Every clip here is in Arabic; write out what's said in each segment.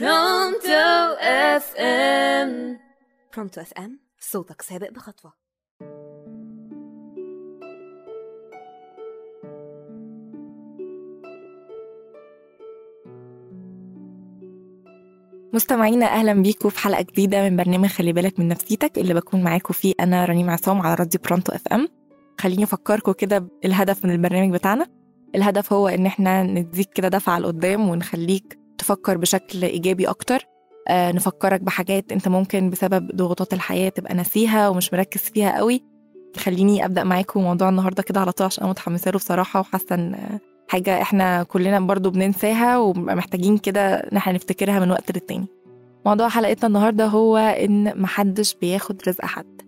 برونتو FM برونتو FM صوتك سابق بخطوة. مستمعينا أهلا بيكم في حلقة جديدة من برنامج خلي بالك من نفسيتك اللي بكون معاكم فيه أنا رنيم عصام على راديو برونتو FM خليني افكركم كده بالهدف من البرنامج بتاعنا. الهدف هو إن إحنا نديك كده دفعة لقدام ونخليك تفكر بشكل إيجابي أكتر. آه نفكرك بحاجات أنت ممكن بسبب ضغوطات الحياة تبقى ناسيها ومش مركز فيها قوي. خليني أبدأ معاكم موضوع النهارده كده على طول عشان أنا متحمسة له بصراحة وحاسة إن آه، حاجة إحنا كلنا برضو بننساها وبنبقى محتاجين كده إن إحنا نفتكرها من وقت للتاني. موضوع حلقتنا النهارده هو إن محدش بياخد رزق حد.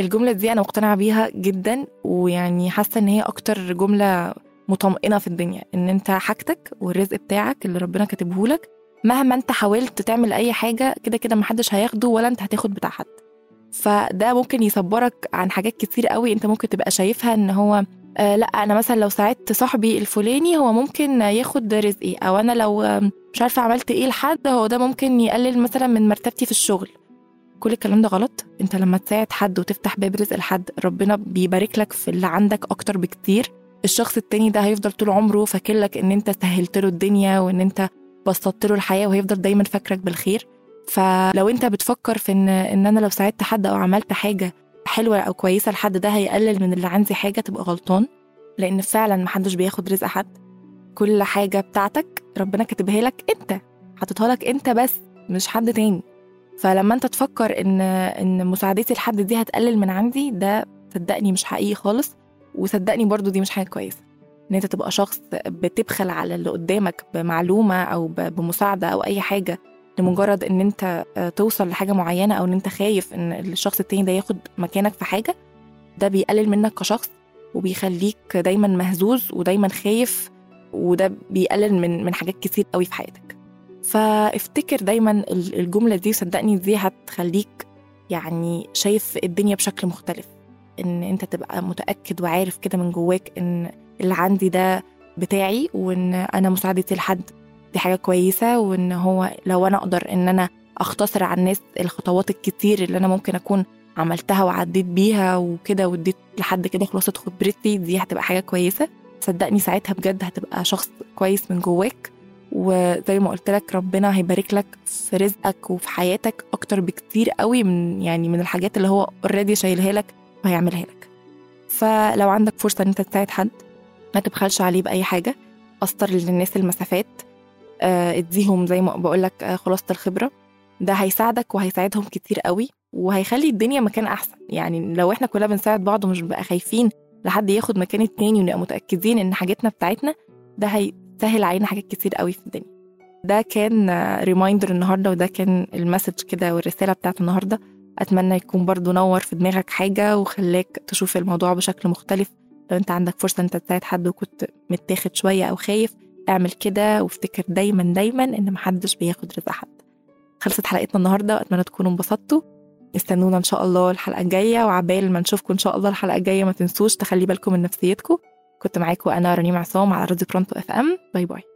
الجملة دي أنا مقتنعة بيها جدا ويعني حاسة إن هي أكتر جملة مطمئنة في الدنيا إن أنت حاجتك والرزق بتاعك اللي ربنا كاتبه لك مهما أنت حاولت تعمل أي حاجة كده كده محدش هياخده ولا أنت هتاخد بتاع حد. فده ممكن يصبرك عن حاجات كتير قوي أنت ممكن تبقى شايفها إن هو آه لأ أنا مثلا لو ساعدت صاحبي الفلاني هو ممكن ياخد رزقي أو أنا لو مش عارفة عملت إيه لحد هو ده ممكن يقلل مثلا من مرتبتي في الشغل. كل الكلام ده غلط؟ أنت لما تساعد حد وتفتح باب رزق لحد ربنا بيبارك لك في اللي عندك أكتر بكتير؟ الشخص التاني ده هيفضل طول عمره فاكر لك إن أنت سهلت له الدنيا وإن أنت بسطت له الحياة وهيفضل دايما فاكرك بالخير. فلو أنت بتفكر في إن إن أنا لو ساعدت حد أو عملت حاجة حلوة أو كويسة لحد ده هيقلل من اللي عندي حاجة تبقى غلطان. لأن فعلا محدش بياخد رزق حد. كل حاجة بتاعتك ربنا كاتبها لك أنت. حاططها لك أنت بس مش حد تاني. فلما أنت تفكر إن إن مساعدتي لحد دي هتقلل من عندي ده صدقني مش حقيقي خالص. وصدقني برضو دي مش حاجة كويسة. إن أنت تبقى شخص بتبخل على اللي قدامك بمعلومة أو بمساعدة أو أي حاجة لمجرد إن أنت آه، توصل لحاجة معينة أو إن أنت خايف إن الشخص التاني ده ياخد مكانك في حاجة ده بيقلل منك كشخص وبيخليك دايما مهزوز ودايما خايف وده بيقلل من من حاجات كتير قوي في حياتك. فافتكر دايما ال- الجملة دي صدقني دي هتخليك يعني شايف الدنيا بشكل مختلف. إن أنت تبقى متأكد وعارف كده من جواك إن اللي عندي ده بتاعي وإن أنا مساعدتي لحد دي حاجة كويسة وإن هو لو أنا أقدر إن أنا أختصر على الناس الخطوات الكتير اللي أنا ممكن أكون عملتها وعديت بيها وكده واديت لحد كده خلاصة خبرتي دي هتبقى حاجة كويسة. صدقني ساعتها بجد هتبقى شخص كويس من جواك وزي ما قلت لك ربنا هيبارك لك في رزقك وفي حياتك أكتر بكتير قوي من يعني من الحاجات اللي هو اوريدي شايلها لك وهيعملها لك. فلو عندك فرصة إن أنت تساعد حد ما تبخلش عليه بأي حاجة. قصر للناس المسافات آه، اديهم زي ما بقول لك خلاصة الخبرة. ده هيساعدك وهيساعدهم كتير قوي وهيخلي الدنيا مكان أحسن. يعني لو إحنا كلنا بنساعد بعض ومش بقى خايفين لحد ياخد مكان التاني ونبقى متأكدين إن حاجتنا بتاعتنا ده هيسهل علينا حاجات كتير قوي في الدنيا. ده كان reminder النهارده وده كان ال message كده والرسالة بتاعت النهارده. أتمنى يكون برضو نور في دماغك حاجة وخلاك تشوف الموضوع بشكل مختلف. لو أنت عندك فرصة أنت تساعد حد وكنت متاخد شوية أو خايف اعمل كده وافتكر دايما دايما إن محدش بياخد رزق حد. خلصت حلقتنا النهارده وأتمنى تكونوا انبسطتوا. استنونا إن شاء الله الحلقة الجاية وعبال ما نشوفكم إن شاء الله الحلقة الجاية ما تنسوش تخلي بالكم من نفسيتكم. كنت معاكم أنا رنيم عصام على راديو برونتو FM. bye bye.